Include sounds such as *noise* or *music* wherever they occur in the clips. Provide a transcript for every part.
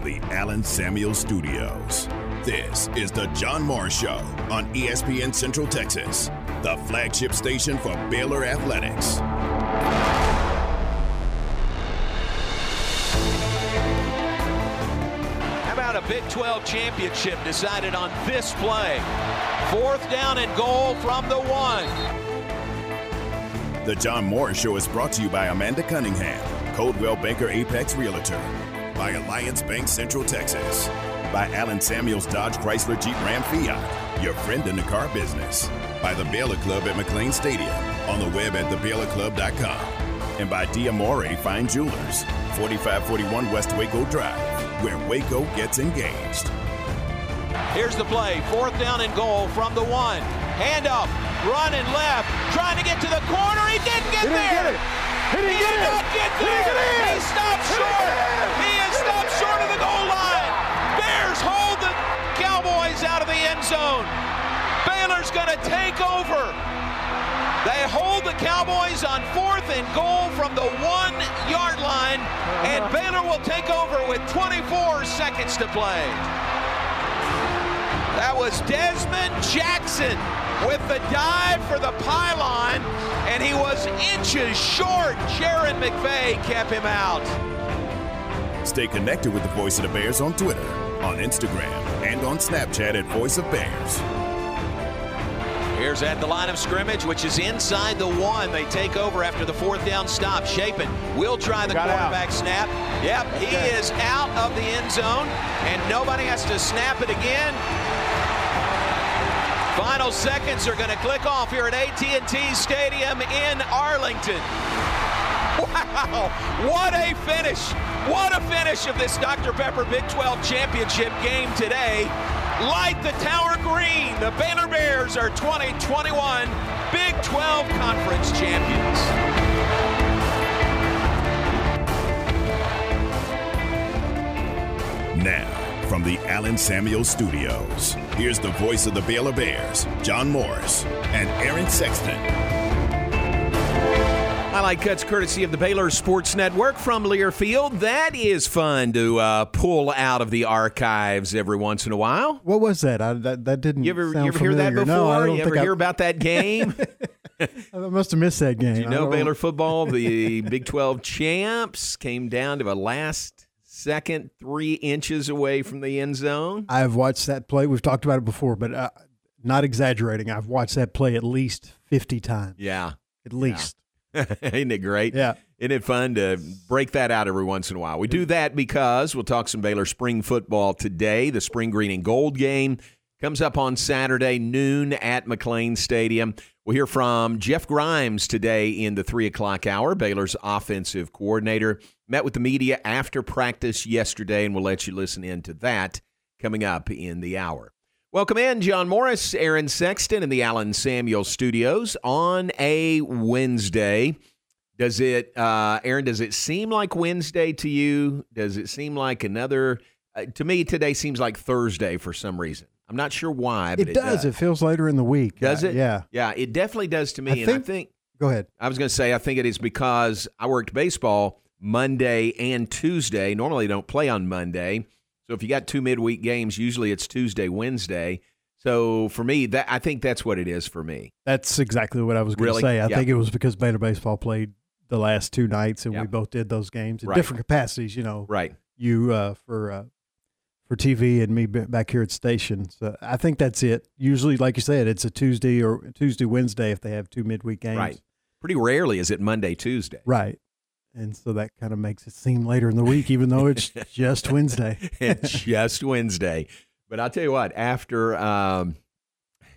from the Allen Samuel Studios. This is the John Morris Show on ESPN Central Texas, the flagship station for Baylor Athletics. How about a Big 12 championship decided on this play? Fourth down and goal from the one. The John Morris Show is brought to you by Amanda Cunningham, Coldwell Banker Apex Realtor, by Alliance Bank Central Texas, by Allen Samuels Dodge Chrysler Jeep Ram Fiat, your friend in the car business, by the Baylor Club at McLane Stadium, on the web at thebaylorclub.com, and by Diamore Fine Jewelers, 4541 West Waco Drive, where Waco gets engaged. Here's the play. Fourth down and goal from the one. Hand up, running left, trying to get to the corner. He didn't get He didn't there. get it. He didn't He get did it. not get He didn't there. get in. He stopped He didn't short. get in. He Cowboys out of the end zone. Baylor's going to take over. They hold the Cowboys on fourth and goal from the one yard line, and uh-huh. Baylor will take over with 24 seconds to play. That was Dezmon Jackson with the dive for the pylon, and he was inches short. Jairon McVea kept him out. Stay connected with the Voice of the Bears on Twitter, on Instagram, and on Snapchat at Voice of Bears. Here's at the line of scrimmage, which is inside the one. They take over after the fourth down stop. Shapen will try the Got out. quarterback snap. Yep, he Okay. is out of the end zone, and nobody has to snap it again. Final seconds are going to click off here at AT&T Stadium in Arlington. *laughs* Wow, what a finish. What a finish of this Dr. Pepper Big 12 championship game today. Light the tower green. The Baylor Bears are 2021 Big 12 Conference champions. Now, from the Allen Samuel Studios, here's the voice of the Baylor Bears, John Morris, and Aaron Sexton. Highlight cuts courtesy of the Baylor Sports Network from Learfield. That is fun to uh, pull out of the archives every once in a while. What was that? I, that that didn't. You ever, you ever hear that before? No, I don't you ever hear I, about that game? *laughs* I must have missed that game. You know, Baylor football, the *laughs* Big 12 champs, came down to a last second, three inches away from the end zone. I've watched that play. We've talked about it before, but uh, not exaggerating. I've watched that play at least fifty times. Yeah. At least. *laughs* Isn't it great? Yeah. Isn't it fun to break that out every once in a while? We do that because we'll talk some Baylor spring football today. The spring green and gold game comes up on Saturday, noon at McLane Stadium. We'll hear from Jeff Grimes today in the three o'clock hour, Baylor's offensive coordinator. Met with the media after practice yesterday, and we'll let you listen in to that coming up in the hour. Welcome in, John Morris, Aaron Sexton in the Allen Samuel Studios on a Wednesday. Does it, uh, Aaron? Does it seem like Wednesday to you? Does it seem like another? Uh, to me, today seems like Thursday for some reason. I'm not sure why, but It, does. It feels later in the week. Does Uh, it? Yeah. Yeah, it definitely does to me. I and I think- think Go ahead. I was going to say I think it is because I worked baseball Monday and Tuesday. Normally, I don't play on Monday, so if you got two midweek games, usually it's Tuesday, Wednesday. So for me, that I think that's what it is for me. That's exactly what I was going to Really? say. I Yeah. think it was because Baylor baseball played the last two nights, and Yeah. we both did those games in Right. different capacities. You know, Right. you uh, for uh, for TV and me back here at station. So I think that's it. Usually, like you said, it's a Tuesday or Tuesday Wednesday if they have two midweek games. Right. Pretty rarely is it Monday, Tuesday. Right. And so that kind of makes it seem later in the week, even though it's *laughs* just Wednesday. it's just Wednesday. But I'll tell you what, after um,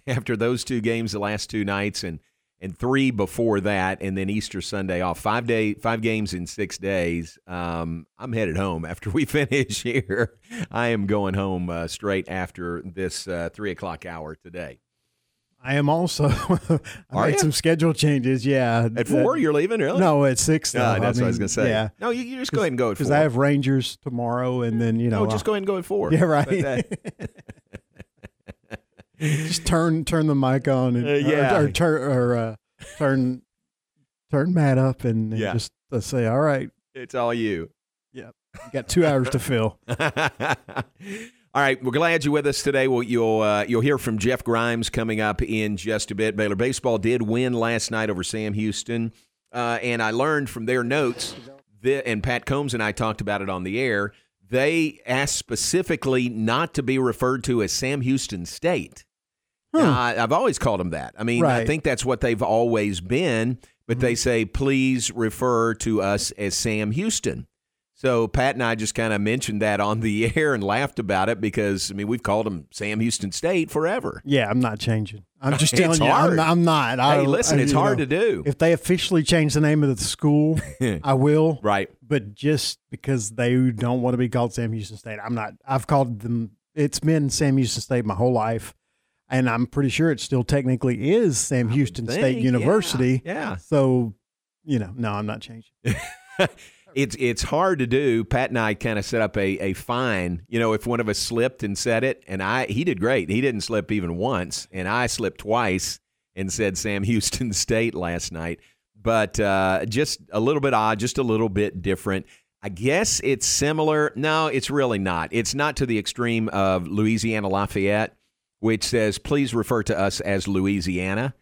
after those two games, the last two nights, and and three before that, and then Easter Sunday off, five day, five games in six days. Um, I'm headed home after we *laughs* finish here. I am going home uh, straight after this uh, three o'clock hour today. I am also. *laughs* I Are made you? some schedule changes. Yeah. At four, you're leaving, really? No, at six. Though. that's what I was going to say. Yeah. No, you, you just go ahead and go at four. Because I have Rangers tomorrow, and then you know. no, just go ahead and go at four. *laughs* Yeah, right. *laughs* Just turn turn the mic on and Uh, yeah. or, or turn or uh, turn turn Matt up and, and Yeah. just uh, say, all right, it's all you. You got two hours to fill. All right, we're glad you're with us today. Well, you'll uh, you'll hear from Jeff Grimes coming up in just a bit. Baylor baseball did win last night over Sam Houston, uh, and I learned from their notes that, and Pat Combs and I talked about it on the air. They asked specifically not to be referred to as Sam Houston State. Huh. Now, I, I've always called them that. I mean, I think that's what they've always been. But they say please refer to us as Sam Houston. So Pat and I just kind of mentioned that on the *laughs* air and laughed about it because I mean we've called them Sam Houston State forever. Yeah, I'm not changing. I'm just *laughs* telling you. I'm not. I'm not. I Hey, listen, I- it's hard know, to do. If they officially change the name of the school, *laughs* I will. Right. But just because they don't want to be called Sam Houston State, I'm not. I've called them. It's been Sam Houston State my whole life, and I'm pretty sure it still technically is Sam Houston think, State yeah, University. yeah. So, you know, no, I'm not changing. It's it's hard to do. Pat and I kind of set up a, a fine. You know, if one of us slipped and said it, and I he did great. He didn't slip even once, and I slipped twice and said Sam *laughs* Houston State last night. But uh, just a little bit odd, just a little bit different. I guess it's similar. No, it's really not. It's not to the extreme of Louisiana Lafayette, which says please refer to us as Louisiana.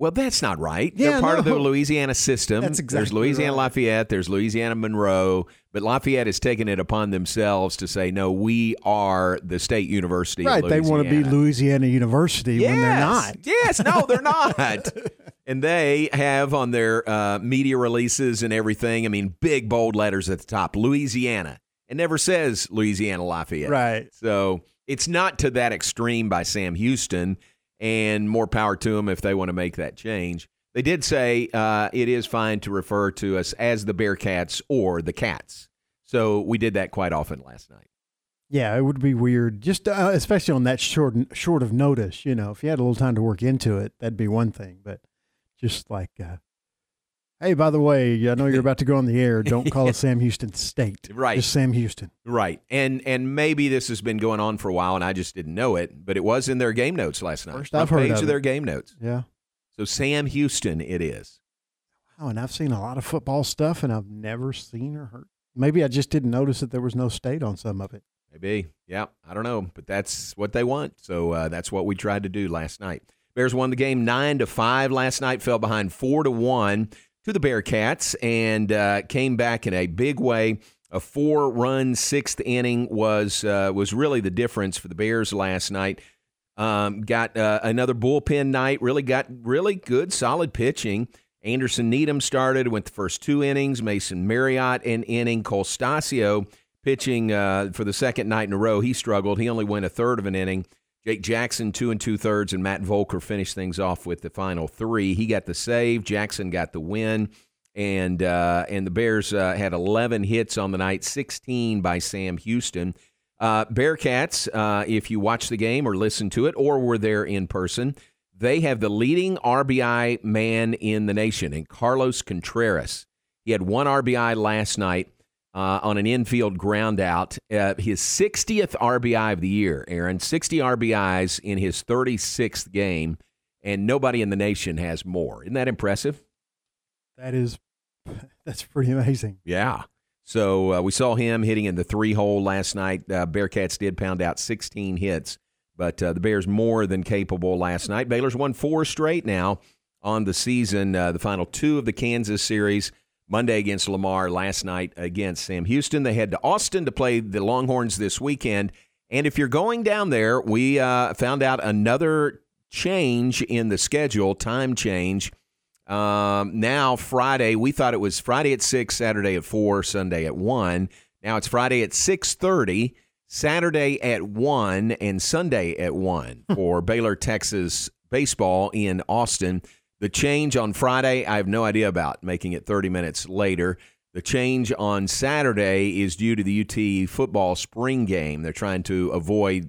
Well, that's not right. They're Yeah, part of the. Louisiana system. That's exactly There's Louisiana right. Lafayette, there's Louisiana Monroe, but Lafayette has taken it upon themselves to say, no, we are the state university. Right? They want to be Louisiana. Louisiana University Yes. when they're not. Yes, no, they're not. *laughs* and they have on their uh, media releases and everything, I mean, big bold letters at the top, Louisiana. It never says Louisiana Lafayette. Right. So it's not to that extreme by Sam Houston, and more power to them if they want to make that change. They did say uh, it is fine to refer to us as the Bearcats or the Cats. So we did that quite often last night. Yeah, it would be weird, just uh, especially on that short short of notice. You know, if you had a little time to work into it, that'd be one thing. But just like, uh, hey, by the way, I know you're *laughs* about to go on the air. Don't call it *laughs* Sam Houston State, Right. Just Sam Houston. Right. And and maybe this has been going on for a while and I just didn't know it, but it was in their game notes last night. First Front I've heard page of of their game notes. Yeah. So Sam Houston it is. Oh, and I've seen a lot of football stuff, and I've never seen or heard. Maybe I just didn't notice that there was no state on some of it. Maybe. Yeah, I don't know, but that's what they want. So uh, that's what we tried to do last night. Bears won the game nine to five last night. Fell behind four to one to the Bearcats and uh, came back in a big way. A four-run sixth inning was uh, was really the difference for the Bears last night. Um, got uh, another bullpen night. Really got really good, solid pitching. Anderson Needham started, went the first two innings. Mason Marriott an inning. Cole Stasio pitching uh, for the second night in a row. He struggled. He only went a third of an inning. Jake Jackson, two and two thirds, and Matt Voelker finished things off with the final three. He got the save. Jackson got the win, and uh, and the Bears uh, had 11 hits on the night, 16 by Sam Houston. Uh, Bearcats, uh, if you watch the game or listen to it or were there in person, they have the leading RBI man in the nation, and Carlos Contreras. He had one RBI last night uh, on an infield ground out. Uh, his 60th RBI of the year, Aaron. 60 RBIs in his 36th game, and nobody in the nation has more. Isn't that impressive? That is, *laughs* that's pretty amazing. Yeah. So uh, we saw him hitting in the three hole last night. Uh, Bearcats did pound out 16 hits, but uh, the Bears more than capable last night. Baylor's won four straight now on the season. Uh, the final two of the Kansas series Monday against Lamar, last night against Sam Houston. They head to Austin to play the Longhorns this weekend. And if you're going down there, we uh, found out another change in the schedule, time change. Um, now Friday, we thought it was Friday at six, Saturday at four, Sunday at one. Now it's Friday at six thirty, Saturday at one, and Sunday at one for Baylor Texas baseball in Austin. The change on Friday, I have no idea about, making it 30 minutes later. The change on Saturday is due to the UT football spring game. They're trying to avoid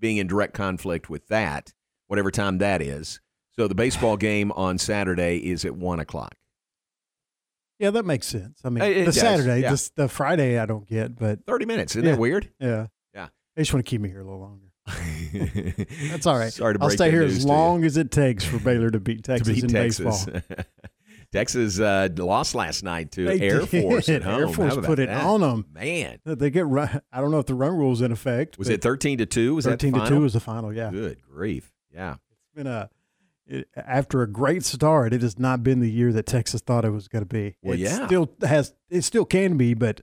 being in direct conflict with that, whatever time that is. So the baseball game on Saturday is at 1 o'clock. Yeah, that makes sense. I mean, It- it the does, Saturday, yeah. this, the Friday, I don't get, but 30 minutes. Isn't Yeah. that weird? yeah, Yeah. They just want to keep me here a little longer. *laughs* That's all right. Sorry to I'll stay here as long as it takes for Baylor to beat *laughs* Texas to beat in Texas. baseball. *laughs* Texas uh, lost last night to They Air did. Force at home. Air Force put it that? them, Man, They get run. I don't know if the run rule rule's in effect. was it thirteen to two? Was thirteen to two was the final? Yeah, Good grief! Yeah, it's been a. It, after a great start, it has not been the year that Texas thought it was going to be. Well, it yeah. still has. It still can be, but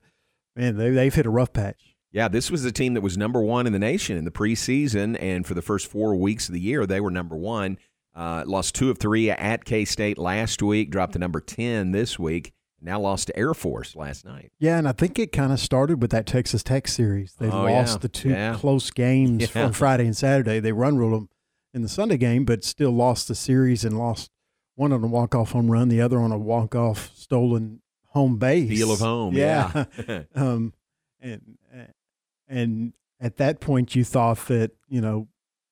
man, they they've hit a rough patch. Yeah. This was a team that was number one in the nation in the preseason, and for the first four weeks of the year, they were number one. Uh, lost two of three at K State last week. Dropped to number ten this week. Now lost to Air Force last night. Yeah, and I think it kind of started with that Texas Tech series. They Oh, lost yeah. the two Yeah. close games *laughs* Yeah. on Friday and Saturday. They run ruled them in the Sunday game, but still lost the series and lost one on a walk off home run, the other on a walk off stolen home base. Feel of home. *laughs* Yeah. Yeah. *laughs* um, and and at that point, you thought that you know,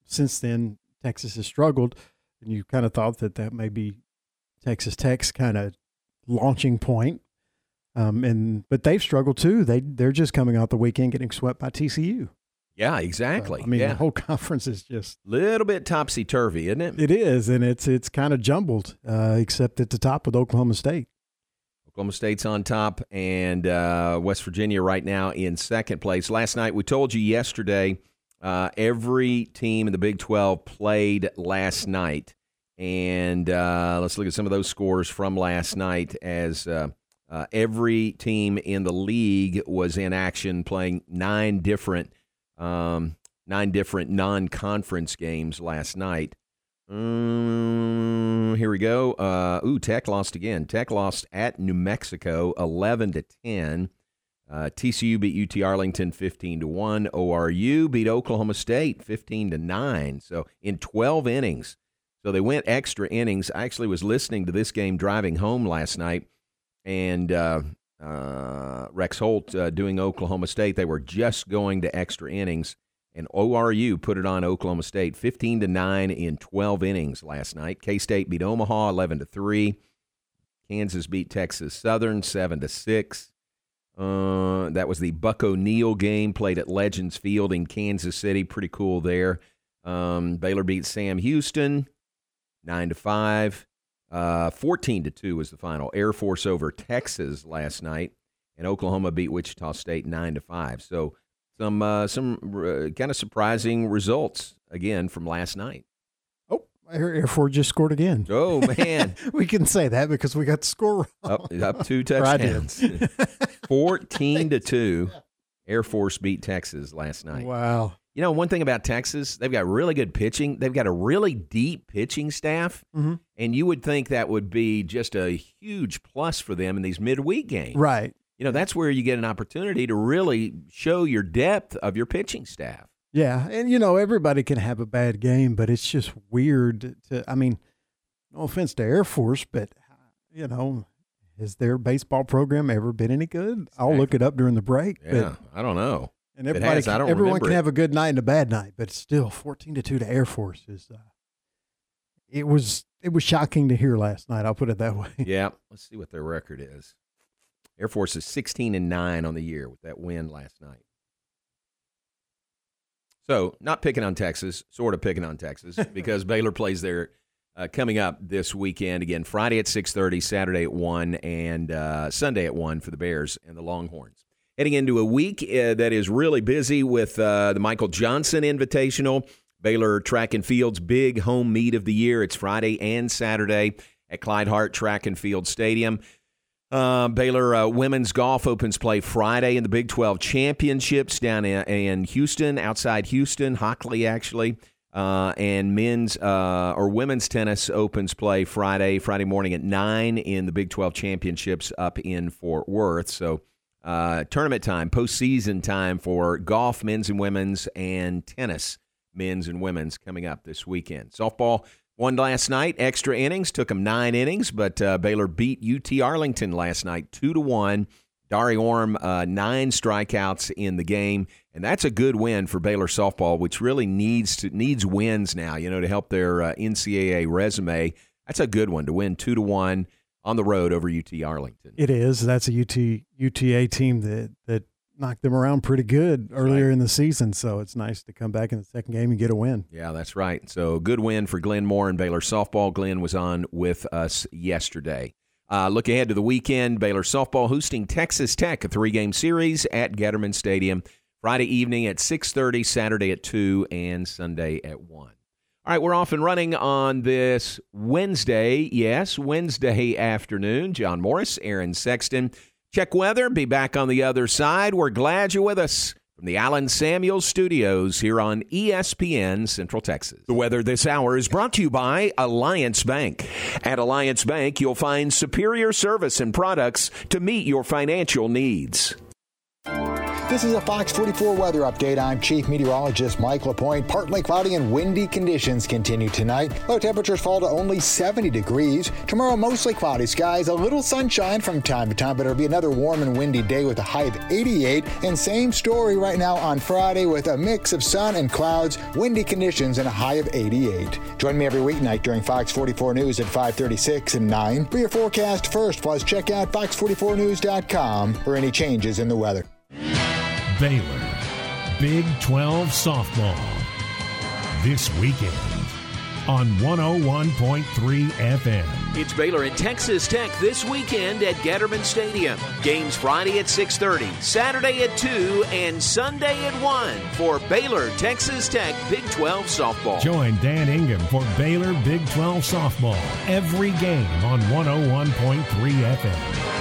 since then Texas has struggled, and you kind of thought that that may be Texas Tech's kind of launching point. Um, and but they've struggled too. They they're just coming out the weekend getting swept by TCU. yeah, So, exactly. I mean, yeah. the whole *laughs* conference is just a little bit topsy turvy, isn't it? it is, and it's it's kind of jumbled, uh, except at the top with Oklahoma State. Oklahoma State's on top, and uh, West Virginia right now in second place. Last night, we told you yesterday, uh, every team in the Big 12 played last night. And uh, let's look at some of those scores from last night as uh, uh, every team in the league was in action playing nine different um, nine different non-conference games last night. Mm, here we go. Uh, ooh, Tech lost again. Tech lost at New Mexico, eleven to ten. Uh, TCU beat UT Arlington fifteen to one. ORU beat Oklahoma State fifteen to nine. So in twelve innings, so they went extra innings. I actually was listening to this game driving home last night, and uh, uh, Rex Holt uh, doing Oklahoma State. They were just going to extra innings and ORU put it on Oklahoma State 15 to 9 in 12 innings last night. K-State beat Omaha 11 to 3. Kansas beat Texas Southern 7 to 6. Uh, that was the Buck O'Neil game played at Legends Field in Kansas City. Pretty cool there. Um, Baylor beat Sam Houston 9 to 5. Uh, 14 to 2 was the final. Air Force over Texas last night and Oklahoma beat Wichita State 9 to 5. So some uh, some uh, kind of surprising results again from last night. Oh, Air, Air Force just scored again. Oh man, *laughs* we can say that because we got the score wrong. up, up two *laughs* I touchdowns, *laughs* fourteen to two. Air Force beat Texas last night. Wow. You know, one thing about Texas, they've got really good pitching. They've got a really deep pitching staff, Mhm. and you would think that would be just a huge plus for them in these midweek games. Right. You know, that's where you get an opportunity to really show your depth of your pitching staff. Yeah, and you know everybody can have a bad game, but it's just weird to. I mean, no offense to Air Force, but you know, has their baseball program ever been any good? I'll look it up during the break. Yeah, I don't know. and everybody, has. I can- everyone can it. have a good night and a bad night, but still, fourteen to two to Air Force is. Uh, it was it was shocking to hear last night. I'll put it that way. Yeah, let's see what their record is. Air Force is 16 and 9 on the year with that win last night. So, not picking on Texas, sort of picking on Texas *laughs* because Baylor plays there uh, coming up this weekend again Friday at 6:30, Saturday at 1 and uh, Sunday at 1 for the Bears and the Longhorns. Heading into a week uh, that is really busy with uh, the Michael Johnson Invitational, Baylor Track and Field's big home meet of the year. It's Friday and Saturday at Clyde Hart Track and Field Stadium. Uh, Baylor uh, women's golf opens play Friday in the Big 12 championships down in, in Houston, outside Houston, Hockley actually. Uh, and men's uh, or women's tennis opens play Friday, Friday morning at 9 in the Big 12 championships up in Fort Worth. So, uh, tournament time, postseason time for golf, men's and women's, and tennis, men's and women's coming up this weekend. Softball won last night, extra innings, took them nine innings, but uh, Baylor beat UT Arlington last night, two to one. Dari Orme, uh, nine strikeouts in the game, and that's a good win for Baylor softball, which really needs to needs wins now, you know, to help their uh, NCAA resume. That's a good one to win two to one on the road over UT Arlington. It is. That's a UT UTA team that that knocked them around pretty good earlier in the season. So it's nice to come back in the second game and get a win. Yeah, that's right. So good win for Glenn Moore and Baylor softball. Glenn was on with us yesterday. Uh, look ahead to the weekend. Baylor softball hosting Texas Tech, a three-game series at Getterman Stadium. Friday evening at 6:30, Saturday at 2, and Sunday at 1. All right, we're off and running on this Wednesday. Yes, Wednesday afternoon. John Morris, Aaron Sexton. Check weather, be back on the other side. We're glad you're with us from the Allen Samuels Studios here on ESPN Central Texas. The weather this hour is brought to you by Alliance Bank. At Alliance Bank, you'll find superior service and products to meet your financial needs. This is a Fox 44 weather update. I'm Chief Meteorologist Mike LaPointe. Partly cloudy and windy conditions continue tonight. Low temperatures fall to only 70 degrees. Tomorrow, mostly cloudy skies, a little sunshine from time to time, but it'll be another warm and windy day with a high of 88. And same story right now on Friday with a mix of sun and clouds, windy conditions, and a high of 88. Join me every weeknight during Fox 44 News at 536 and 9 for your forecast first. Plus, check out fox44news.com for any changes in the weather. Baylor, Big 12 softball. This weekend on 101.3 FM. It's Baylor and Texas Tech this weekend at Getterman Stadium. Games Friday at 6:30, Saturday at 2, and Sunday at 1 for Baylor Texas Tech Big 12 softball. Join Dan Ingham for Baylor Big 12 softball every game on 101.3 FM.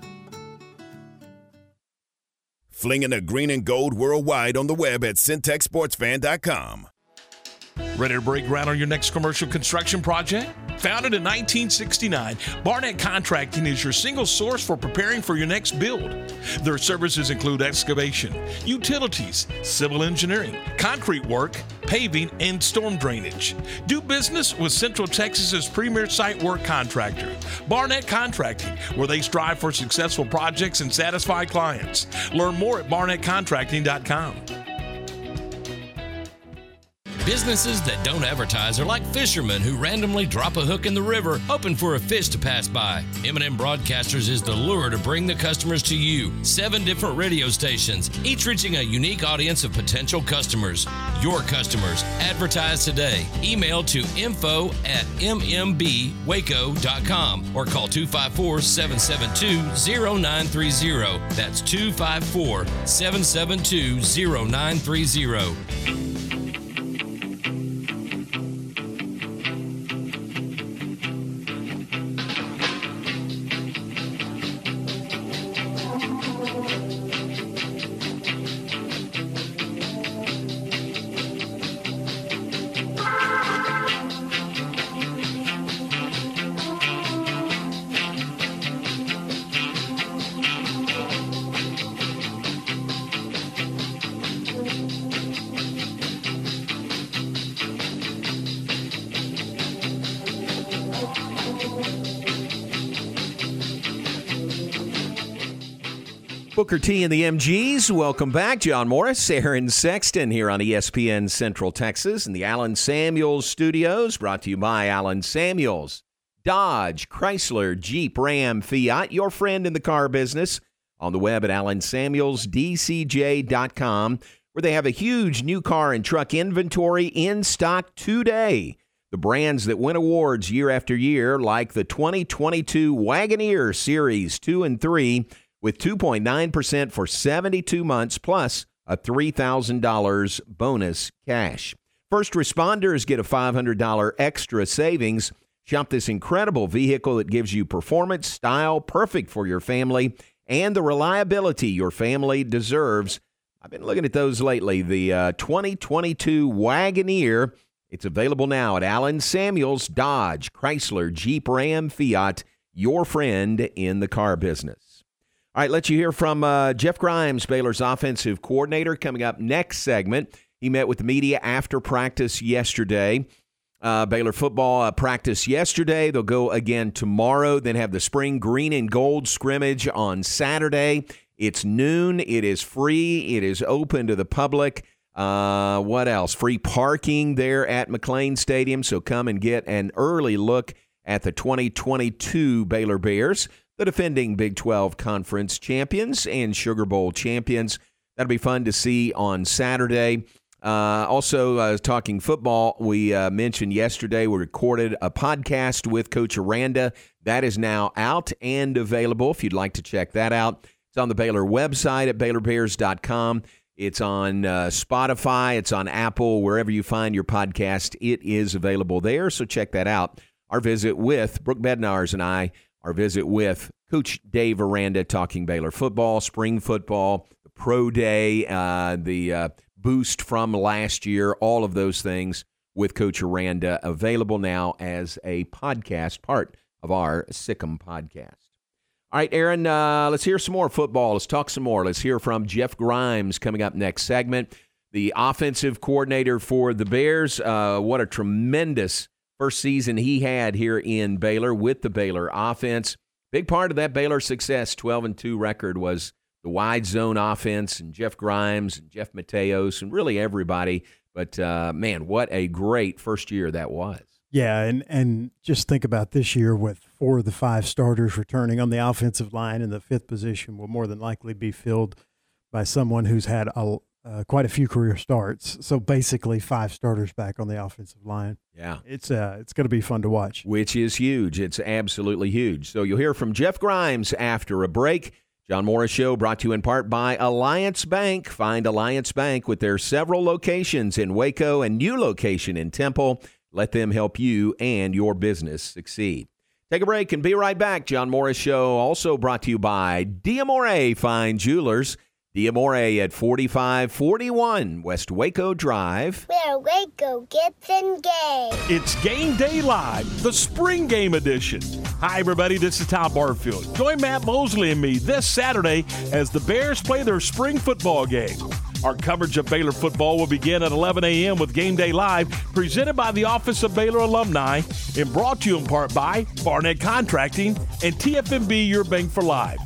Flinging the green and gold worldwide on the web at syntechsportsfan.com. Ready to break ground on your next commercial construction project? Founded in 1969, Barnett Contracting is your single source for preparing for your next build. Their services include excavation, utilities, civil engineering, concrete work, paving, and storm drainage. Do business with Central Texas's premier site work contractor, Barnett Contracting, where they strive for successful projects and satisfy clients. Learn more at barnettcontracting.com. Businesses that don't advertise are like fishermen who randomly drop a hook in the river hoping for a fish to pass by. M&M Broadcasters is the lure to bring the customers to you. Seven different radio stations, each reaching a unique audience of potential customers. Your customers. Advertise today. Email to info at mmbwaco.com or call 254-772-0930. That's 254-772-0930. Booker T and the MGs. Welcome back. John Morris, Aaron Sexton here on ESPN Central Texas in the Allen Samuels studios, brought to you by Allen Samuels. Dodge, Chrysler, Jeep, Ram, Fiat, your friend in the car business. On the web at AllenSamuelsDCJ.com, where they have a huge new car and truck inventory in stock today. The brands that win awards year after year, like the 2022 Wagoneer Series 2 and 3, with 2.9% for 72 months plus a $3,000 bonus cash. First responders get a $500 extra savings. Shop this incredible vehicle that gives you performance, style, perfect for your family, and the reliability your family deserves. I've been looking at those lately. The uh, 2022 Wagoneer. It's available now at Allen Samuels, Dodge, Chrysler, Jeep, Ram, Fiat. Your friend in the car business. All right, let you hear from uh, Jeff Grimes, Baylor's offensive coordinator, coming up next segment. He met with the media after practice yesterday. Uh, Baylor football uh, practice yesterday. They'll go again tomorrow. Then have the spring green and gold scrimmage on Saturday. It's noon. It is free. It is open to the public. Uh, what else? Free parking there at McLane Stadium. So come and get an early look at the 2022 Baylor Bears, the defending Big 12 Conference champions and Sugar Bowl champions. That'll be fun to see on Saturday. Uh, also, uh, talking football, we uh, mentioned yesterday we recorded a podcast with Coach Aranda. That is now out and available if you'd like to check that out. It's on the Baylor website at BaylorBears.com. It's on uh, Spotify, it's on Apple, wherever you find your podcast, it is available there. So check that out. Our visit with Brooke Bednars and I, our visit with Coach Dave Aranda talking Baylor football, spring football, the pro day, uh, the uh, boost from last year, all of those things with Coach Aranda available now as a podcast, part of our Sic 'Em podcast. All right, Aaron, uh, let's hear some more football. Let's talk some more. Let's hear from Jeff Grimes coming up next segment, the offensive coordinator for the Bears. Uh, what a tremendous first season he had here in Baylor with the Baylor offense. Big part of that Baylor success, 12 and 2 record, was the wide zone offense and Jeff Grimes and Jeff Mateos and really everybody. But uh, man, what a great first year that was. Yeah, and and just think about this year with four of the five starters returning on the offensive line, and the fifth position will more than likely be filled by someone who's had a, uh, quite a few career starts. So basically, five starters back on the offensive line. Yeah, it's uh, it's going to be fun to watch. Which is huge. It's absolutely huge. So you'll hear from Jeff Grimes after a break. John Morris Show brought to you in part by Alliance Bank. Find Alliance Bank with their several locations in Waco and new location in Temple. Let them help you and your business succeed. Take a break and be right back. John Morris Show also brought to you by Diamore Fine Jewelers. Diamore at 4541 West Waco Drive. Where Waco gets engaged. It's Game Day Live, the spring game edition. Hi, everybody. This is Tom Barfield. Join Matt Mosley and me this Saturday as the Bears play their spring football game. Our coverage of Baylor football will begin at 11 a.m. with Game Day Live, presented by the Office of Baylor Alumni and brought to you in part by Barnett Contracting and TFNB Your Bank for Life.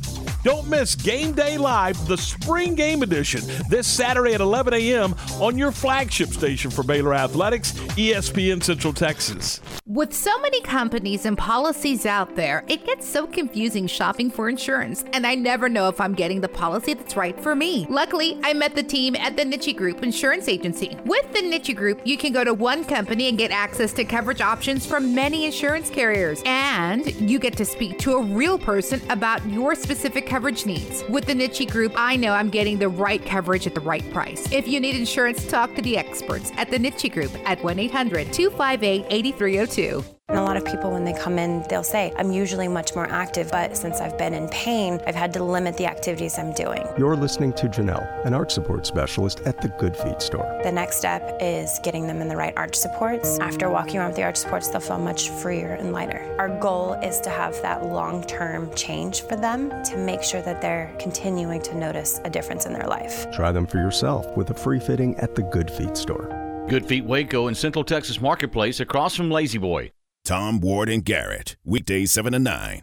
Don't miss Game Day Live, the spring game edition, this Saturday at 11 a.m. on your flagship station for Baylor Athletics, ESPN Central Texas. With so many companies and policies out there, it gets so confusing shopping for insurance, and I never know if I'm getting the policy that's right for me. Luckily, I met the team at the Niche Group Insurance Agency. With the Niche Group, you can go to one company and get access to coverage options from many insurance carriers, and you get to speak to a real person about your specific coverage needs. With the Niche Group, I know I'm getting the right coverage at the right price. If you need insurance, talk to the experts at the Niche Group at 1 800 258 8302. And a lot of people, when they come in, they'll say, I'm usually much more active, but since I've been in pain, I've had to limit the activities I'm doing. You're listening to Janelle, an arch support specialist at the Good Feet store. The next step is getting them in the right arch supports. After walking around with the arch supports, they'll feel much freer and lighter. Our goal is to have that long term change for them to make sure that they're continuing to notice a difference in their life. Try them for yourself with a free fitting at the Good Feet store. Good Feet Waco in Central Texas Marketplace across from La-Z-Boy. Tom Ward and Garrett, weekdays 7 to 9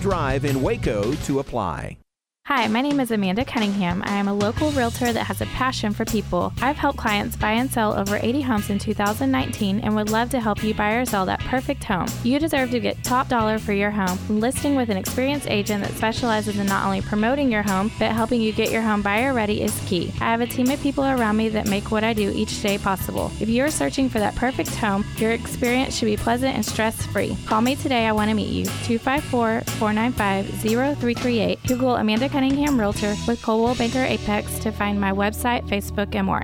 Drive in Waco, to apply. Hi, my name is Amanda Cunningham. I am a local realtor that has a passion for people. I've helped clients buy and sell over 80 homes in 2019 and would love to help you buy or sell that perfect home. You deserve to get top dollar for your home. Listing with an experienced agent that specializes in not only promoting your home, but helping you get your home buyer ready is key. I have a team of people around me that make what I do each day possible. If you are searching for that perfect home, your experience should be pleasant and stress free. Call me today. I want to meet you. 254 495 0338. Google Amanda Cunningham Realtor with Coldwell Banker Apex to find my website, Facebook, and more.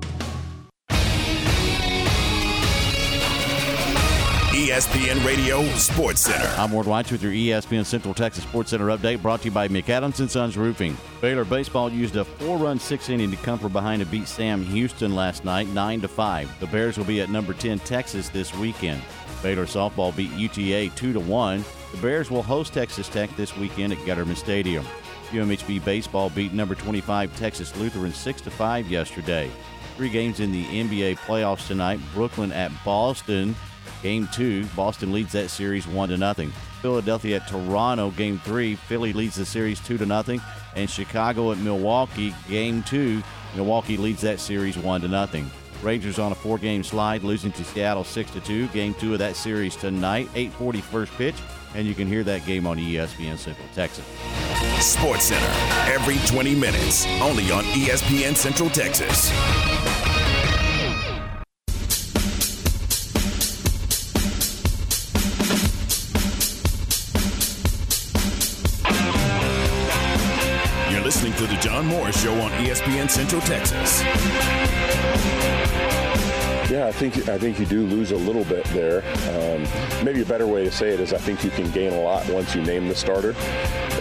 ESPN Radio Sports Center. I'm Ward White with your ESPN Central Texas Sports Center update brought to you by McAdams and Sons Roofing. Baylor baseball used a four-run six inning to come from behind to beat Sam Houston last night, nine to five. The Bears will be at number 10 Texas this weekend. Baylor softball beat UTA two to one. The Bears will host Texas Tech this weekend at Getterman Stadium. UMHB baseball beat number 25 Texas Lutheran 6 to 5 yesterday. Three games in the NBA playoffs tonight. Brooklyn at Boston. Game 2, Boston leads that series 1 to nothing. Philadelphia at Toronto, game 3, Philly leads the series 2 to nothing, and Chicago at Milwaukee, game 2, Milwaukee leads that series 1 to nothing. Rangers on a four-game slide, losing to Seattle 6 to 2. Game 2 of that series tonight, 8:40 first pitch and you can hear that game on ESPN Central Texas. Sports Center, every 20 minutes, only on ESPN Central Texas. To the John Morris Show on ESPN Central Texas. Yeah, I think I think you do lose a little bit there. Um, maybe a better way to say it is I think you can gain a lot once you name the starter.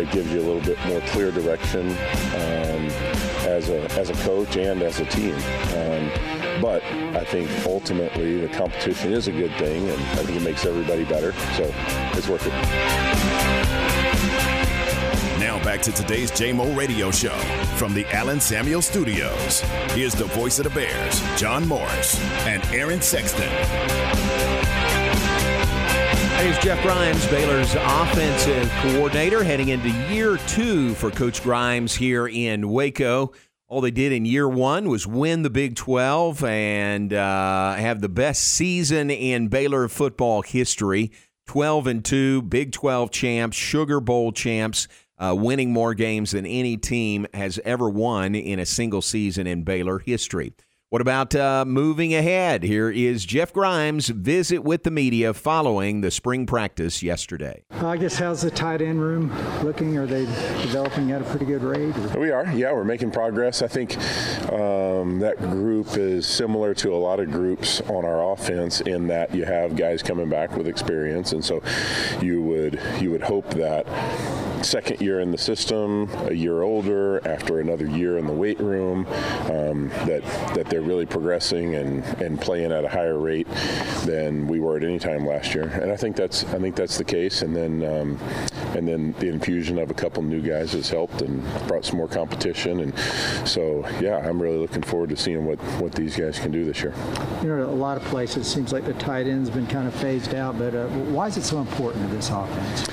It gives you a little bit more clear direction um, as a as a coach and as a team. Um, but I think ultimately the competition is a good thing, and I think it makes everybody better. So it's worth it. Back to today's JMO Radio Show from the Allen Samuel Studios. Here's the voice of the Bears, John Morris and Aaron Sexton. Hey, it's Jeff Grimes, Baylor's offensive coordinator, heading into year two for Coach Grimes here in Waco. All they did in year one was win the Big 12 and uh, have the best season in Baylor football history. 12 and 2, Big 12 champs, Sugar Bowl champs uh, winning more games than any team has ever won in a single season in Baylor history. What about uh, moving ahead? Here is Jeff Grimes' visit with the media following the spring practice yesterday. I guess how's the tight end room looking? Are they developing at a pretty good rate? Or? We are, yeah, we're making progress. I think um, that group is similar to a lot of groups on our offense in that you have guys coming back with experience, and so you would you would hope that second year in the system, a year older, after another year in the weight room, um, that that they're really progressing and, and playing at a higher rate than we were at any time last year. And I think that's I think that's the case. And then um, and then the infusion of a couple new guys has helped and brought some more competition. And so yeah, I'm really looking forward to seeing what what these guys can do this year. You know, a lot of places it seems like the tight end's been kind of phased out, but uh, why is it so important to this offense?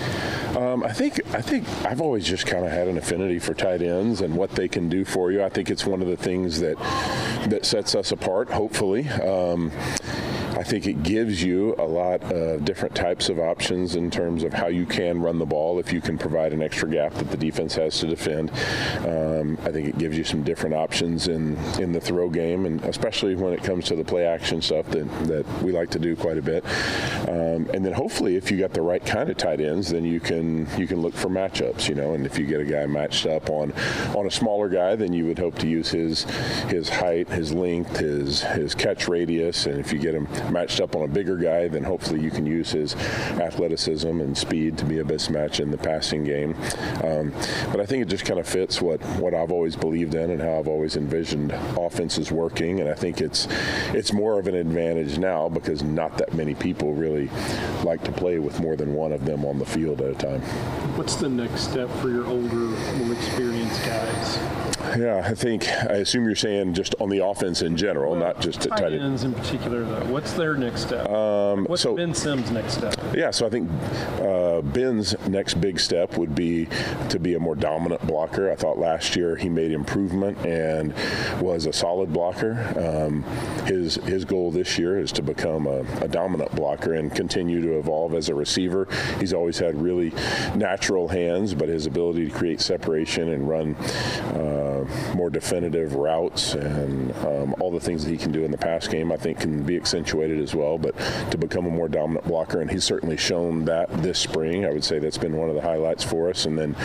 Um, I think I think I've always just kind of had an affinity for tight ends and what they can do for you. I think it's one of the things that that sets us apart. Hopefully. Um, I think it gives you a lot of different types of options in terms of how you can run the ball if you can provide an extra gap that the defense has to defend. Um, I think it gives you some different options in, in the throw game, and especially when it comes to the play action stuff that, that we like to do quite a bit. Um, and then hopefully, if you got the right kind of tight ends, then you can you can look for matchups, you know. And if you get a guy matched up on on a smaller guy, then you would hope to use his his height, his length, his his catch radius, and if you get him matched up on a bigger guy, then hopefully you can use his athleticism and speed to be a mismatch in the passing game. Um, but I think it just kind of fits what, what I've always believed in and how I've always envisioned offenses working. And I think it's it's more of an advantage now because not that many people really like to play with more than one of them on the field at a time. What's the next step for your older, more experienced guys? Yeah, I think I assume you're saying just on the offense in general, well, not just tight ends in particular. Though, what's their next step? Um, what's so, Ben Sims' next step? Yeah, so I think uh, Ben's next big step would be to be a more dominant blocker. I thought last year he made improvement and was a solid blocker. Um, his his goal this year is to become a, a dominant blocker and continue to evolve as a receiver. He's always had really natural hands, but his ability to create separation and run uh, more definitive routes and um, all the things that he can do in the pass game, I think, can be accentuated as well. But to become a more dominant blocker, and he's certainly shown that this spring. I would say that's been one of the highlights for us. And then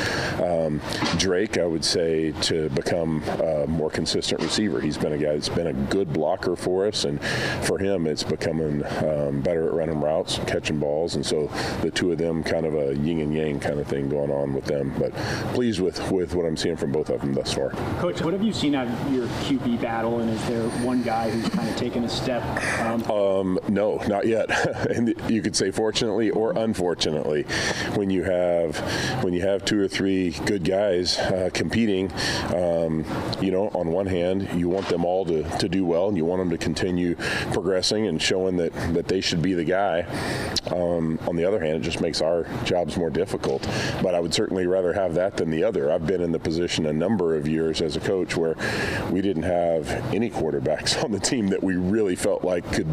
um, Drake, I would say, to become a more consistent receiver. He's been a guy that's been a good blocker for us, and for him, it's becoming um, better at running routes, catching balls, and so the two of them kind of a yin and yang kind of thing going on with them. But pleased with with what I'm seeing from both of them thus far. Coach, what have you seen out of your QB battle, and is there one guy who's kind of taken a step? Um, um, no, not yet. *laughs* and you could say fortunately or unfortunately, when you have when you have two or three good guys uh, competing, um, you know, on one hand, you want them all to, to do well, and you want them to continue progressing and showing that that they should be the guy. Um, on the other hand, it just makes our jobs more difficult. But I would certainly rather have that than the other. I've been in the position a number of years as a coach where we didn't have any quarterbacks *laughs* on the team that we really felt like could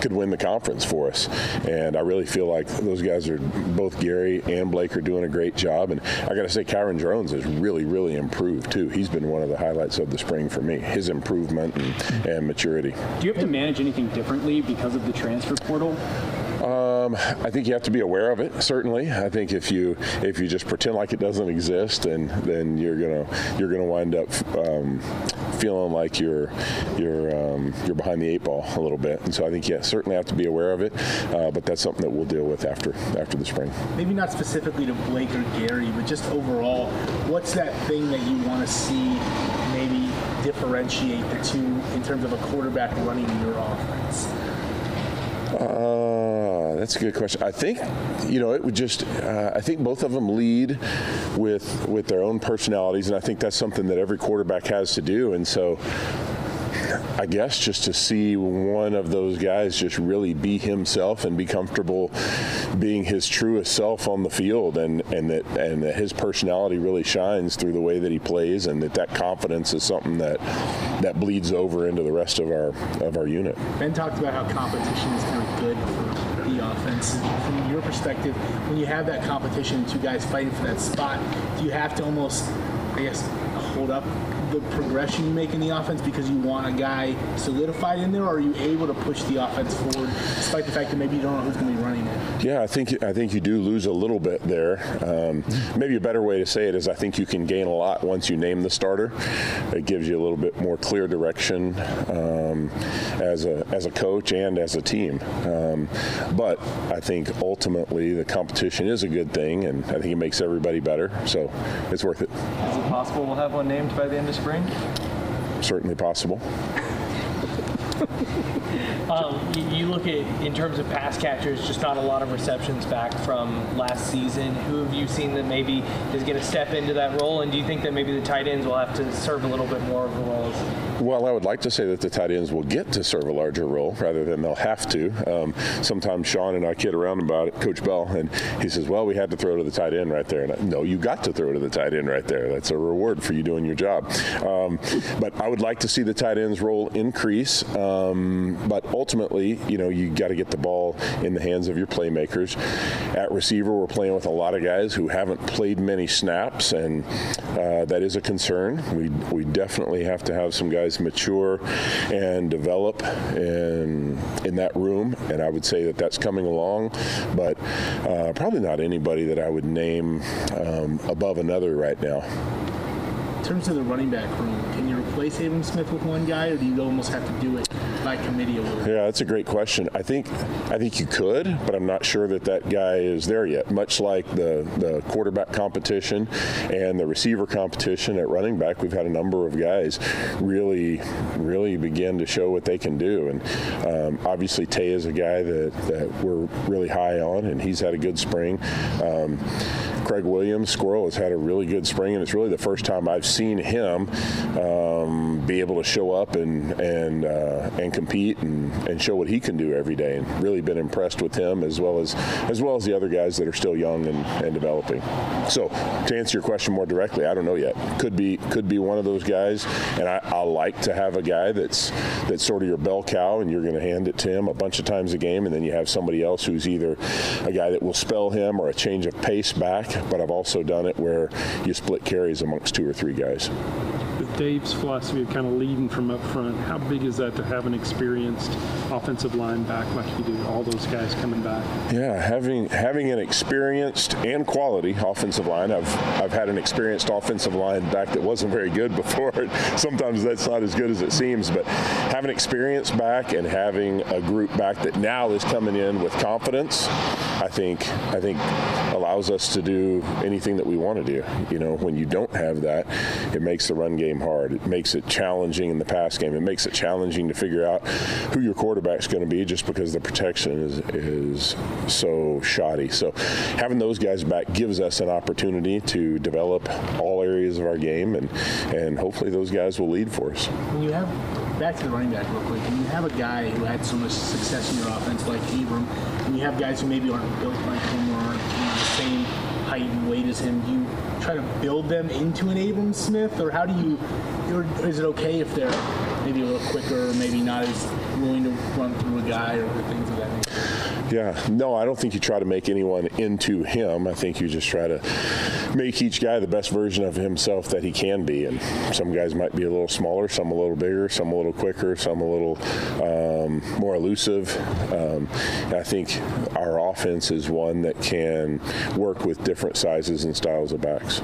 could win the conference for us. And I really feel like those guys are both Gary and Blake are doing a great job. And I got to say, Kyron Drones has really, really improved too. He's been one of the highlights of the spring for me. His improvement and, and maturity. Do you have to manage anything differently because of the transfer portal? Um, I think you have to be aware of it. Certainly, I think if you if you just pretend like it doesn't exist, and then you're gonna you're gonna wind up um, feeling like you're you're um, you're behind the eight ball a little bit. And so I think yeah, certainly have to be aware of it. Uh, but that's something that we'll deal with after after the spring. Maybe not specifically to Blake or Gary, but just overall, what's that thing that you want to see maybe differentiate the two in terms of a quarterback running your offense? Uh, that's a good question. I think, you know, it would just. Uh, I think both of them lead with with their own personalities, and I think that's something that every quarterback has to do. And so, I guess just to see one of those guys just really be himself and be comfortable being his truest self on the field, and and that and that his personality really shines through the way that he plays, and that that confidence is something that that bleeds over into the rest of our of our unit. Ben talked about how competition is kind of From your perspective, when you have that competition, two guys fighting for that spot, do you have to almost, I guess, hold up the progression you make in the offense because you want a guy solidified in there, or are you able to push the offense forward despite the fact that maybe you don't know who's going to be running it? Yeah, I think I think you do lose a little bit there. Um, maybe a better way to say it is I think you can gain a lot once you name the starter. It gives you a little bit more clear direction um, as a as a coach and as a team. Um, but I think ultimately the competition is a good thing, and I think it makes everybody better. So it's worth it. Is it possible we'll have one named by the end of spring? Certainly possible. *laughs* Um, you, you, look at in terms of pass catchers, just not a lot of receptions back from last season. Who have you seen that maybe is going to step into that role? And do you think that maybe the tight ends will have to serve a little bit more of a role? Well, I would like to say that the tight ends will get to serve a larger role rather than they'll have to. Um, sometimes Sean and I kid around about it, Coach Bell, and he says, "Well, we had to throw to the tight end right there." And I, no, you got to throw to the tight end right there. That's a reward for you doing your job. Um, but I would like to see the tight ends role increase. Um, but ultimately, you know, you got to get the ball in the hands of your playmakers. At receiver, we're playing with a lot of guys who haven't played many snaps, and uh, that is a concern. We we definitely have to have some guys mature and develop in in that room, and I would say that that's coming along, but uh, probably not anybody that I would name um, above another right now. In terms of the running back room, can you replace Abram Smith with one guy, or do you almost have to do it by committee? Yeah, that's a great question. I think I think you could, but I'm not sure that that guy is there yet. Much like the the quarterback competition and the receiver competition at running back, we've had a number of guys really really begin to show what they can do. And um, obviously, Tay is a guy that that we're really high on, and he's had a good spring. Um, Craig Williams, Squirrel, has had a really good spring, and it's really the first time I've seen him um, be able to show up and and uh, and compete and, and show what he can do every day. And really been impressed with him as well as as well as the other guys that are still young and, and developing. So to answer your question more directly, I don't know yet. Could be could be one of those guys, and I, I like to have a guy that's that's sort of your bell cow, and you're going to hand it to him a bunch of times a game, and then you have somebody else who's either a guy that will spell him or a change of pace back. But I've also done it where you split carries amongst two or three guys. Dave's philosophy of kind of leading from up front, how big is that to have an experienced offensive line back like you do? All those guys coming back. Yeah, having having an experienced and quality offensive line. I've I've had an experienced offensive line back that wasn't very good *laughs* before. Sometimes that's not as good as it seems, but having experience back and having a group back that now is coming in with confidence, I think I think allows us to do anything that we want to do. You know, when you don't have that, it makes the run game hard. It makes it challenging in the pass game. It makes it challenging to figure out who your quarterback's going to be just because the protection is is so shoddy. So having those guys back gives us an opportunity to develop all areas of our game and and hopefully those guys will lead for us. When you have back to the running back real quick, when you have a guy who had so much success in your offense like Abram, and you have guys who maybe aren't built like him or aren't the same height and weight as him, you try to build them into an Abram Smith, or how do you, or is it okay if they're maybe a little quicker, or maybe not as willing to run through a guy or things of that nature? Yeah, no, I don't think you try to make anyone into him. I think you just try to make each guy the best version of himself that he can be. And some guys might be a little smaller, some a little bigger, some a little quicker, some a little um, more elusive. Um, I think our offense is one that can work with different sizes and styles of backs.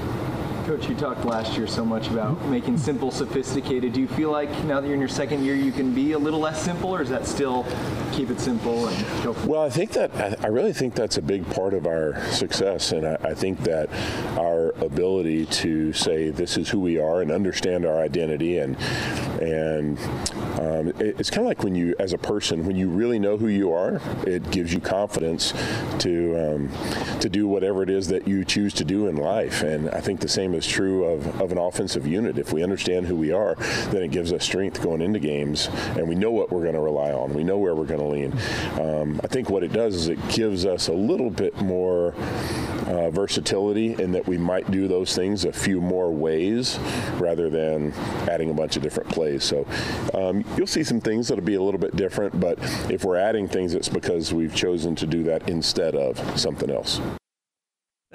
Coach, you talked last year so much about making simple sophisticated. Do you feel like now that you're in your second year, you can be a little less simple, or is that still keep it simple and go? Well, I think that I really think that's a big part of our success, and I, I think that our ability to say this is who we are and understand our identity, and and um, it, it's kind of like when you, as a person, when you really know who you are, it gives you confidence to um, to do whatever it is that you choose to do in life, and I think the same is true of, of an offensive unit. If we understand who we are, then it gives us strength going into games, and we know what we're going to rely on. We know where we're going to lean. Um, I think what it does is it gives us a little bit more uh, versatility in that we might do those things a few more ways rather than adding a bunch of different plays. So um, you'll see some things that'll be a little bit different, but if we're adding things, it's because we've chosen to do that instead of something else.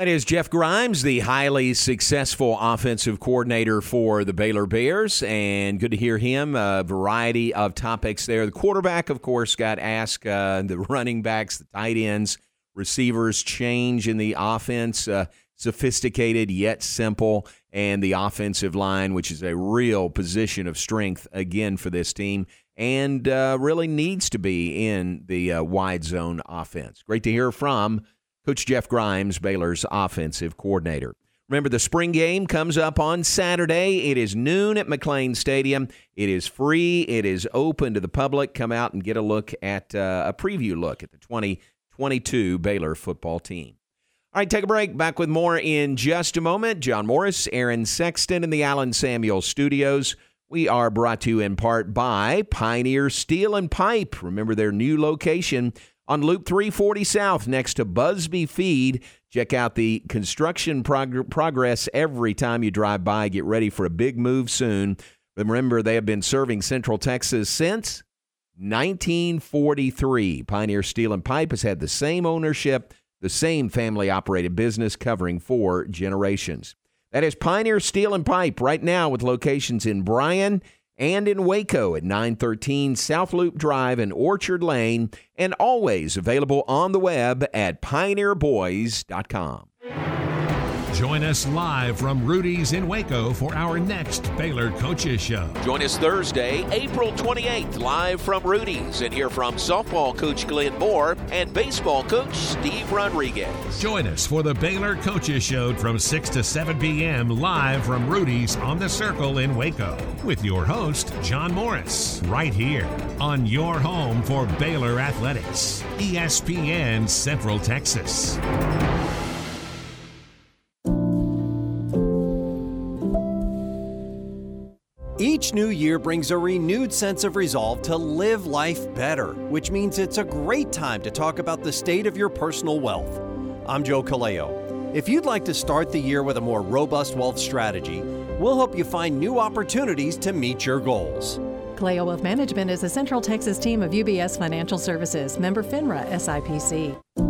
That is Jeff Grimes, the highly successful offensive coordinator for the Baylor Bears, and good to hear him. A variety of topics there. The quarterback, of course, got asked. Uh, the running backs, the tight ends, receivers change in the offense, uh, sophisticated yet simple, and the offensive line, which is a real position of strength again for this team, and uh, really needs to be in the uh, wide zone offense. Great to hear from. Coach Jeff Grimes, Baylor's offensive coordinator. Remember, the spring game comes up on Saturday. It is noon at McLane Stadium. It is free, it is open to the public. Come out and get a look at uh, a preview look at the 2022 Baylor football team. All right, take a break. Back with more in just a moment. John Morris, Aaron Sexton in the Allen Samuels studios. We are brought to you in part by Pioneer Steel and Pipe. Remember their new location on Loop 340 South next to Busby Feed. Check out the construction prog- progress every time you drive by. Get ready for a big move soon. Remember, they have been serving Central Texas since 1943. Pioneer Steel and Pipe has had the same ownership, the same family operated business covering four generations. That is Pioneer Steel and Pipe right now with locations in Bryan and in Waco at 913 South Loop Drive and Orchard Lane, and always available on the web at pioneerboys.com. Join us live from Rudy's in Waco for our next Baylor Coaches Show. Join us Thursday, April 28th, live from Rudy's, and hear from softball coach Glenn Moore and baseball coach Steve Rodriguez. Join us for the Baylor Coaches Show from 6 to 7 p.m. live from Rudy's on the Circle in Waco with your host, John Morris, right here on your home for Baylor Athletics, ESPN Central Texas. Each new year brings a renewed sense of resolve to live life better, which means it's a great time to talk about the state of your personal wealth. I'm Joe Kaleo. If you'd like to start the year with a more robust wealth strategy, we'll help you find new opportunities to meet your goals. Kaleo Wealth Management is a Central Texas team of UBS Financial Services, member FINRA SIPC.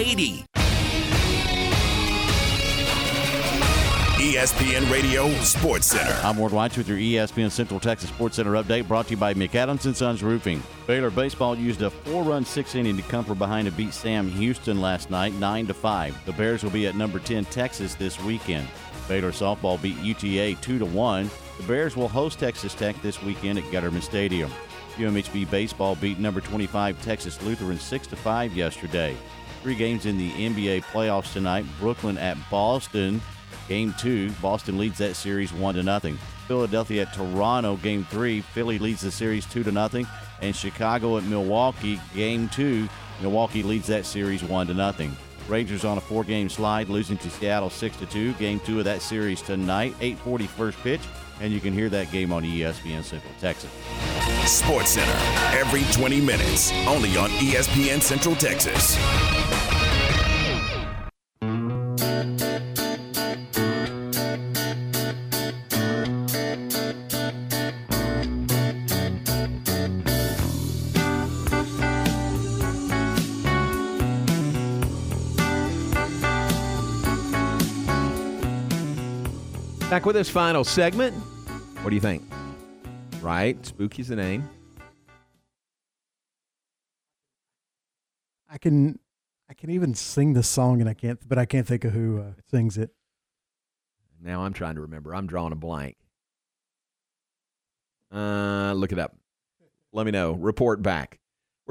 8080. ESPN Radio Sports Center. I'm Ward White with your ESPN Central Texas Sports Center update brought to you by McAdams and Sons Roofing. Baylor baseball used a four-run six inning to come from behind to beat Sam Houston last night, nine to five. The Bears will be at number 10 Texas this weekend. Baylor softball beat UTA two to one. The Bears will host Texas Tech this weekend at Getterman Stadium. UMHB baseball beat number 25 Texas Lutheran six to five yesterday. Three games in the NBA playoffs tonight. Brooklyn at Boston. Game two, Boston leads that series one to nothing. Philadelphia at Toronto, game three, Philly leads the series two to nothing. And Chicago at Milwaukee, game two, Milwaukee leads that series one to nothing. Rangers on a four-game slide, losing to Seattle six to two. Game two of that series tonight, 8:40 first pitch, and you can hear that game on ESPN Central Texas. Sports Center, every 20 minutes, only on ESPN Central Texas. Back with this final segment. What do you think? Right? Spooky's the name. I can I can even sing the song and I can't but I can't think of who uh, sings it. Now I'm trying to remember. I'm drawing a blank. Uh, look it up. Let me know. Report back.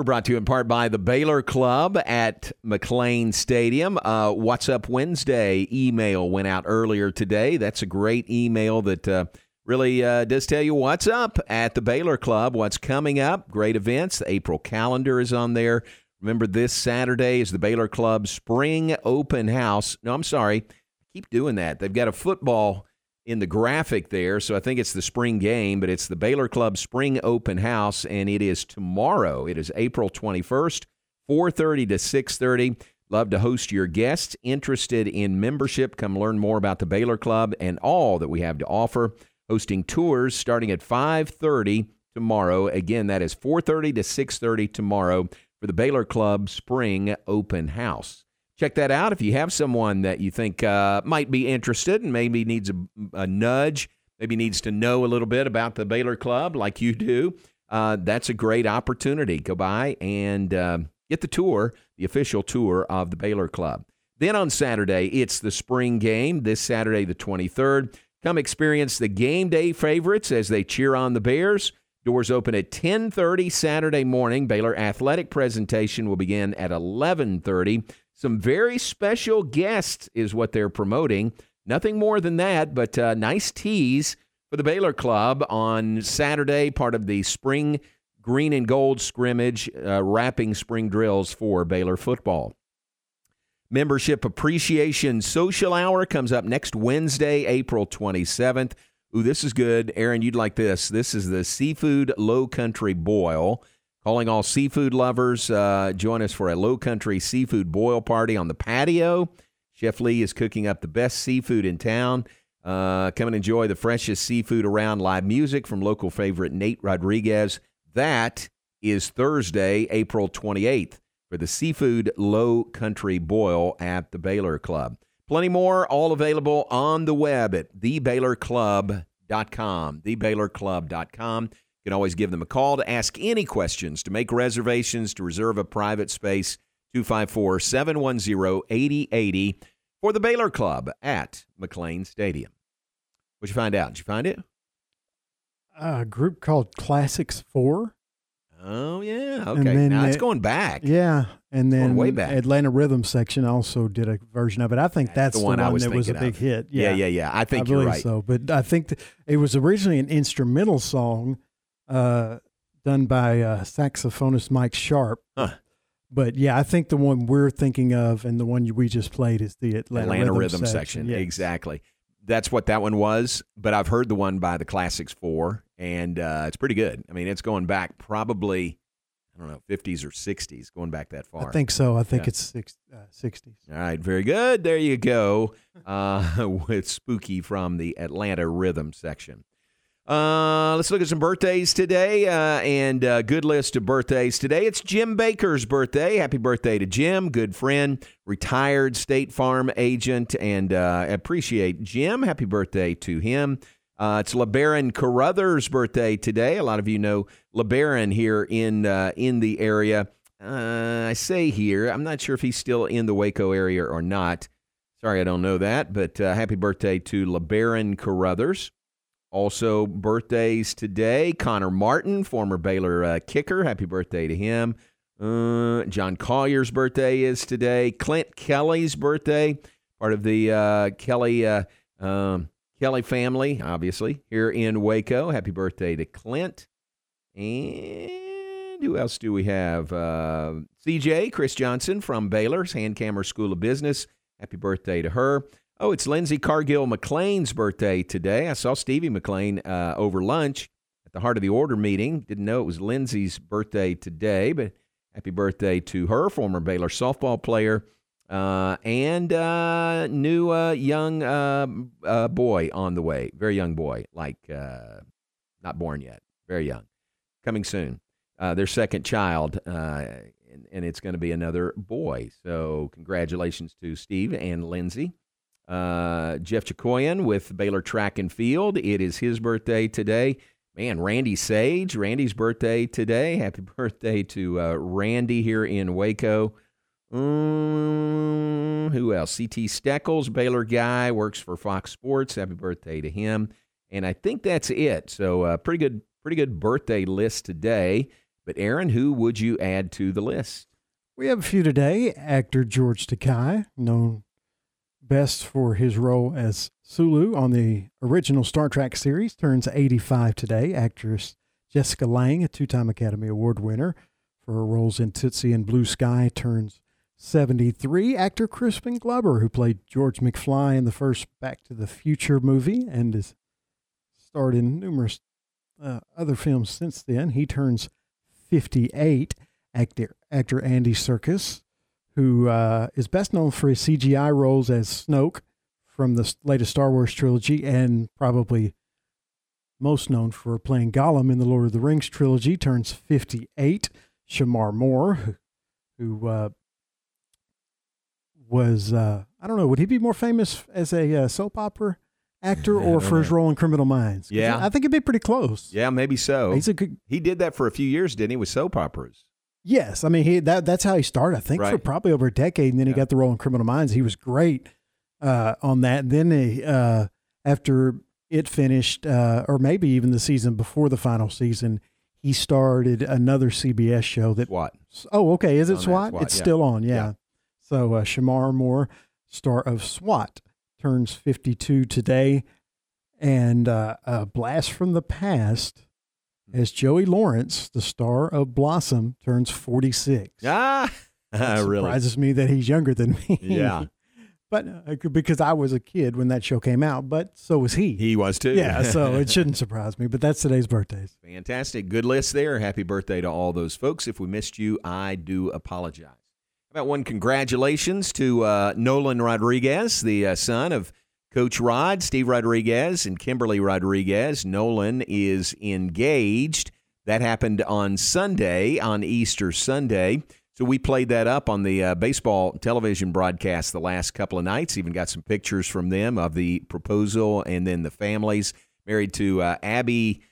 We're brought to you in part by the Baylor Club at McLane Stadium. Uh, What's Up Wednesday email went out earlier today. That's a great email that uh, really uh, does tell you what's up at the Baylor Club, what's coming up, great events. The April calendar is on there. Remember, this Saturday is the Baylor Club Spring Open House. No, I'm sorry. Keep doing that. They've got a football in the graphic there, so I think it's the spring game, but it's the Baylor Club Spring Open House, and it is tomorrow. It is April 21st, 4:30 to 6:30. Love to host your guests. Interested in membership? Come learn more about the Baylor Club and all that we have to offer. Hosting tours starting at 5:30 tomorrow. Again, that is 4:30 to 6:30 tomorrow for the Baylor Club Spring Open House check that out. If you have someone that you think uh, might be interested and maybe needs a, a, nudge, maybe needs to know a little bit about the Baylor Club like you do, uh, that's a great opportunity. Go by and uh, get the tour, the official tour of the Baylor Club. Then on Saturday, it's the spring game, this Saturday, the 23rd. Come experience the game day favorites as they cheer on the Bears. Doors open at 10:30 Saturday morning. Baylor athletic presentation will begin at 11:30. Some very special guests is what they're promoting. Nothing more than that, but uh, nice tease for the Baylor Club on Saturday, part of the spring green and gold scrimmage, uh, wrapping spring drills for Baylor football. Membership Appreciation Social Hour comes up next Wednesday, April 27th. Ooh, this is good. Aaron, you'd like this. This is the Seafood Low Country Boil. Calling all seafood lovers, uh, join us for a low country seafood boil party on the patio. Chef Lee is cooking up the best seafood in town. Uh, come and enjoy the freshest seafood around live music from local favorite Nate Rodriguez. That is Thursday, April 28th for the Seafood Low Country Boil at the Baylor Club. Plenty more, all available on the web at thebaylorclub.com. Thebaylorclub.com. Can always give them a call to ask any questions, to make reservations, to reserve a private space, 254 710 8080 for the Baylor Club at McLane Stadium. What'd you find out? Did you find it? A group called Classics Four. Oh yeah, okay. Now it's it- going back. Yeah, and then way back. Atlanta Rhythm Section also did a version of it. I think that's, the one I was that was a big of. hit. Yeah, Yeah, yeah, yeah. I think you're right. So, but I think th- it was originally an instrumental song uh, done by uh, saxophonist Mike Sharpe. Huh. But yeah, I think the one we're thinking of and the one we just played is the Atlanta, Atlanta Rhythm, Rhythm, section. Yes. Exactly. That's what that one was. But I've heard the one by the Classics Four, and uh, it's pretty good. I mean, it's going back probably, I don't know, 50s or 60s, going back that far. I think so. I think Yeah. it's six, uh, 60s. All right, very good. There you go *laughs* uh, with Spooky from the Atlanta Rhythm section. Uh, let's look at some birthdays today uh, and uh, good list of birthdays today. It's Jim Baker's birthday. Happy birthday to Jim, good friend, retired State Farm agent, and uh, appreciate Jim. Happy birthday to him. Uh, it's LeBaron Carruthers' birthday today. A lot of you know LeBaron here in in the area. I say here, I'm not sure if he's still in the Waco area or not. Sorry, I don't know that, but happy birthday to LeBaron Carruthers. Also, birthdays today. Connor Martin, former Baylor uh, kicker. Happy birthday to him. Uh, John Collier's birthday is today. Clint Kelly's birthday, part of the uh, Kelly uh, um, Kelly family, obviously, here in Waco. Happy birthday to Clint. And who else do we have? Uh, CJ, Chris Johnson from Baylor's Hankamer School of Business. Happy birthday to her. Oh, it's Lindsay Cargill McLean's birthday today. I saw Stevie McLean uh, over lunch at the Heart of the Order meeting. Didn't know it was Lindsay's birthday today, but happy birthday to her, former Baylor softball player, uh, and uh, new uh, young uh, uh, boy on the way. Very young boy, like not born yet, very young, coming soon. Their second child, and, and it's going to be another boy. So, congratulations to Steve and Lindsay. Uh, Jeff Chakoyan with Baylor Track and Field. It is his birthday today. Man, Randy Sage, Randy's birthday today. *laughs* Happy birthday to uh, Randy here in Waco. Mm, who else? CT Steckles, Baylor guy, works for Fox Sports. Happy birthday to him. And I think that's it. So uh, pretty good, pretty good birthday list today. But Aaron, who would you add to the list? We have a few today. Actor George Takei, known best for his role as Sulu on the original Star Trek series, turns 85 today. Actress Jessica Lange, a two time Academy Award winner for her roles in Tootsie and Blue Sky, turns 73. Actor Crispin Glover, who played George McFly in the first Back to the Future movie and has starred in numerous uh, other films since then, he turns 58. Actor, actor Andy Serkis, who uh, is best known for his CGI roles as Snoke from the latest Star Wars trilogy, and probably most known for playing Gollum in the Lord of the Rings trilogy, turns 58. Shemar Moore, who, who uh, was, uh, I don't know, would he be more famous as a uh, soap opera actor I or for his role in Criminal Minds. Yeah. I think it'd be pretty close. Yeah, maybe so. He's a good. He did that for a few years, didn't he, with soap operas? Yes, I mean he that that's how he started. I think for probably over a decade, and then he got the role in Criminal Minds. He was great uh, on that. And then he, uh, after it finished, uh, or maybe even the season before the final season, he started another CBS show that what? Oh, okay. Is it On SWAT? SWAT, It's yeah. still on. Yeah. Yeah. So uh, Shemar Moore, star of SWAT, turns 52 today. And uh, a blast from the past as Joey Lawrence, the star of Blossom, turns 46. Ah, *laughs* It really? surprises me that he's younger than me. Yeah. *laughs* but uh, because I was a kid when that show came out, but so was he. He was too. Yeah, so *laughs* it shouldn't surprise me. But that's today's birthdays. Fantastic. Good list there. Happy birthday to all those folks. If we missed you, I do apologize. How about one congratulations to uh, Nolan Rodriguez, the uh, son of Coach Rod, Steve Rodriguez, and Kimberly Rodriguez. Nolan is engaged. That happened on Sunday, on Easter Sunday. So we played that up on the uh, baseball television broadcast the last couple of nights. Even got some pictures from them of the proposal and then the families. Married to uh, Abby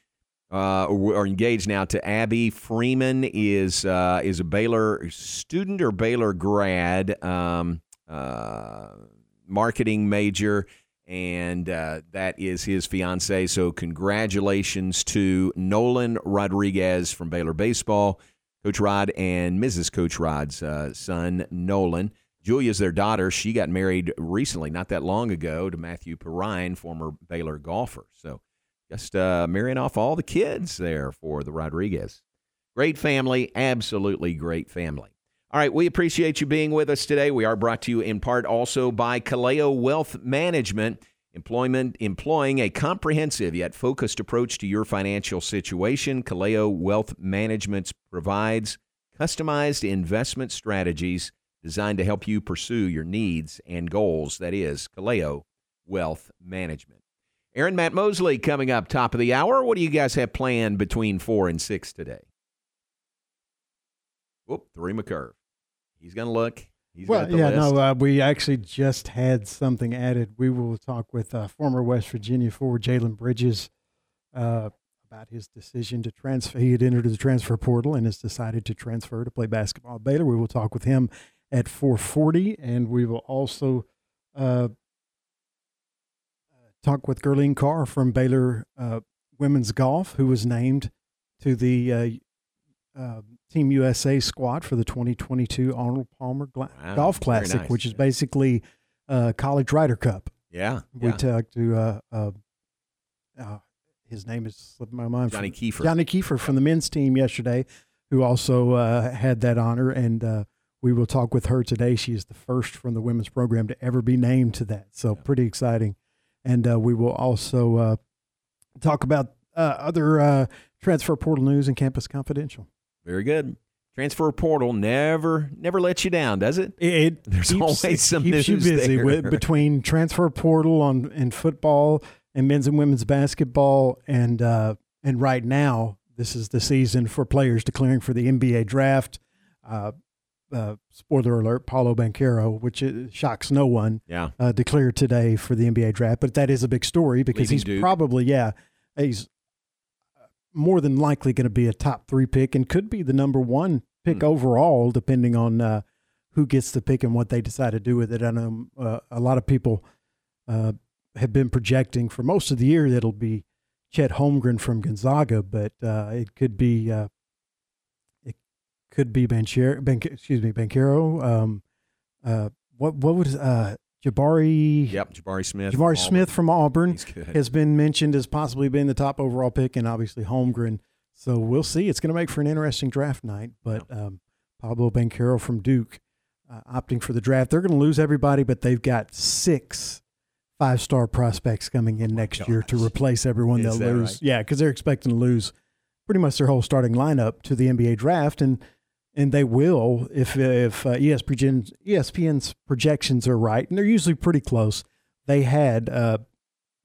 uh, or engaged now to Abby Freeman is uh, is a Baylor student or Baylor grad, um, uh, marketing major, and uh, that is his fiance. So congratulations to Nolan Rodriguez from Baylor baseball, Coach Rod and Mrs. Coach Rod's uh, son Nolan. Julia's their daughter. She got married recently, not that long ago, to Matthew Perrine, former Baylor golfer. So just uh, marrying off all the kids there for the Rodriguez. Great family, absolutely great family. All right, we appreciate you being with us today. We are brought to you in part also by Kaleo Wealth Management, employment employing a comprehensive yet focused approach to your financial situation. Kaleo Wealth Management provides customized investment strategies designed to help you pursue your needs and goals. That is Kaleo Wealth Management. Aaron Matt Mosley coming up top of the hour. What do you guys have planned between four and six today? Whoop, three McCurve. He's going to look. He's well, yeah, list. no, uh, we actually just had something added. We will talk with uh, former West Virginia forward Jalen Bridges uh, about his decision to transfer. He had entered the transfer portal and has decided to transfer to play basketball at Baylor. We will talk with him at 4:40, and we will also uh, talk with Gurleen Kaur from Baylor uh, Women's Golf, who was named to the uh, uh, Team USA squad for the 2022 Arnold Palmer Gla- Wow, Golf Classic, nice. which is basically uh, College Ryder Cup. Yeah, We yeah. talked to uh, uh, uh, his name is slipping my mind. Johnny from- Keefer. Johnny Keefer from the men's team yesterday, who also uh, had that honor, and uh, we will talk with her today. She is the first from the women's program to ever be named to that, so pretty exciting. And uh, we will also uh, talk about uh, other uh, transfer portal news and campus confidential. Very good. Transfer portal never never lets you down, does it? It *laughs* There's keeps, always some keeps you busy there. with *laughs* between transfer portal on in football and men's and women's basketball, and uh, and right now this is the season for players declaring for the NBA draft. Uh, uh, spoiler alert: Paolo Banchero, which is, shocks no one, Yeah. uh, declared today for the NBA draft. But that is a big story because Leaving he's Duke. probably yeah he's more than likely going to be a top three pick and could be the number one pick overall, depending on uh, who gets the pick and what they decide to do with it. I know uh, a lot of people uh, have been projecting for most of the year that it'll be Chet Holmgren from Gonzaga, but uh, it could be uh, it could be Banchero, Ban- excuse me, Banchero. Um, uh, what what would uh, Jabari? Yep, Jabari Smith. Jabari from Smith from Auburn has been mentioned as possibly being the top overall pick, and obviously Holmgren. So we'll see. It's going to make for an interesting draft night. But um, Pablo Banchero from Duke uh, opting for the draft. They're going to lose everybody, but they've got six five-star prospects coming in next year to replace everyone Is they'll lose. right? Yeah, because they're expecting to lose pretty much their whole starting lineup to the NBA draft, and and they will if if uh, ESPN ESPN's projections are right, and they're usually pretty close. They had uh,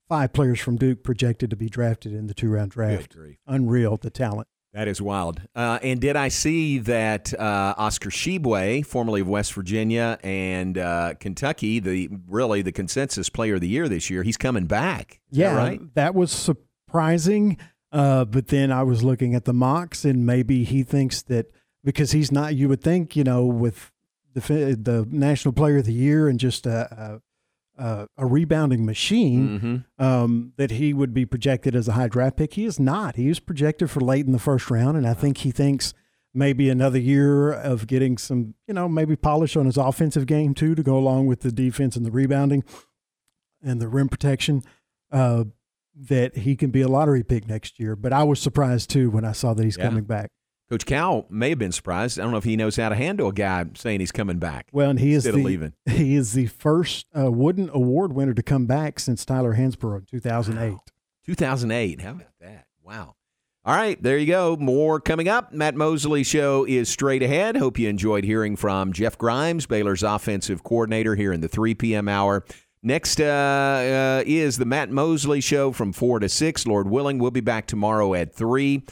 five players from Duke projected to be drafted in the two round draft. Unreal, the talent. That is wild. Uh, and did I see that uh, Oscar Tshiebwe, formerly of West Virginia and uh, Kentucky, the really the consensus player of the year this year, he's coming back. Is that Yeah, right. that was surprising. Uh, but then I was looking at the mocks, and maybe he thinks that because he's not, you would think, you know, with the the National Player of the Year and just a a, a, rebounding machine, Mhm. um, that he would be projected as a high draft pick. He is not. He is projected for late in the first round, and I think he thinks maybe another year of getting some, you know, maybe polish on his offensive game too to go along with the defense and the rebounding and the rim protection. Uh, that he can be a lottery pick next year. But I was surprised too when I saw that he's Yeah. coming back. Coach Cal may have been surprised. I don't know if he knows how to handle a guy saying he's coming back. Well, and he is the leaving. *laughs* he is the first uh, Wooden Award winner to come back since Tyler Hansbrough in 2008. 2008. How about that? Wow. All right, there you go. More coming up. Matt Mosley show is straight ahead. Hope you enjoyed hearing from Jeff Grimes, Baylor's offensive coordinator, here in the 3 p.m. hour. Next uh, uh, is the Matt Mosley show from 4 to 6. Lord willing, we'll be back tomorrow at 3.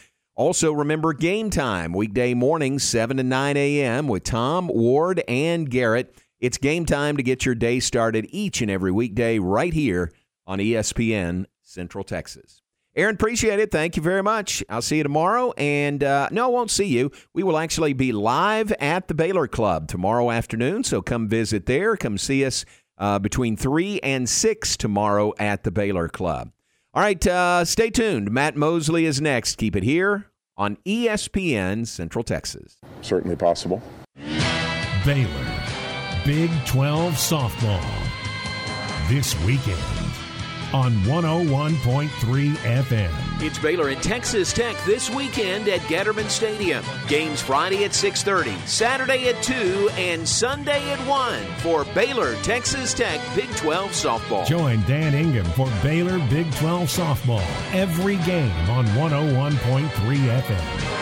Also, remember game time, weekday mornings, 7 to 9 a.m. with Tom, Ward, and Garrett. It's game time to get your day started each and every weekday right here on ESPN Central Texas. Aaron, appreciate it. Thank you very much. I'll see you tomorrow. And uh, no, I won't see you. We will actually be live at the Baylor Club tomorrow afternoon. So come visit there. Come see us uh, between 3 and 6 tomorrow at the Baylor Club. All right, uh, stay tuned. Matt Mosley is next. Keep it here on ESPN Central Texas. Certainly possible. Baylor, Big 12 softball. This weekend on 101.3 FM. It's Baylor and Texas Tech this weekend at Getterman Stadium. Games Friday at 6:30, Saturday at 2, and Sunday at 1 for Baylor Texas Tech Big 12 softball. Join Dan Ingham for Baylor Big 12 softball every game on 101.3 FM.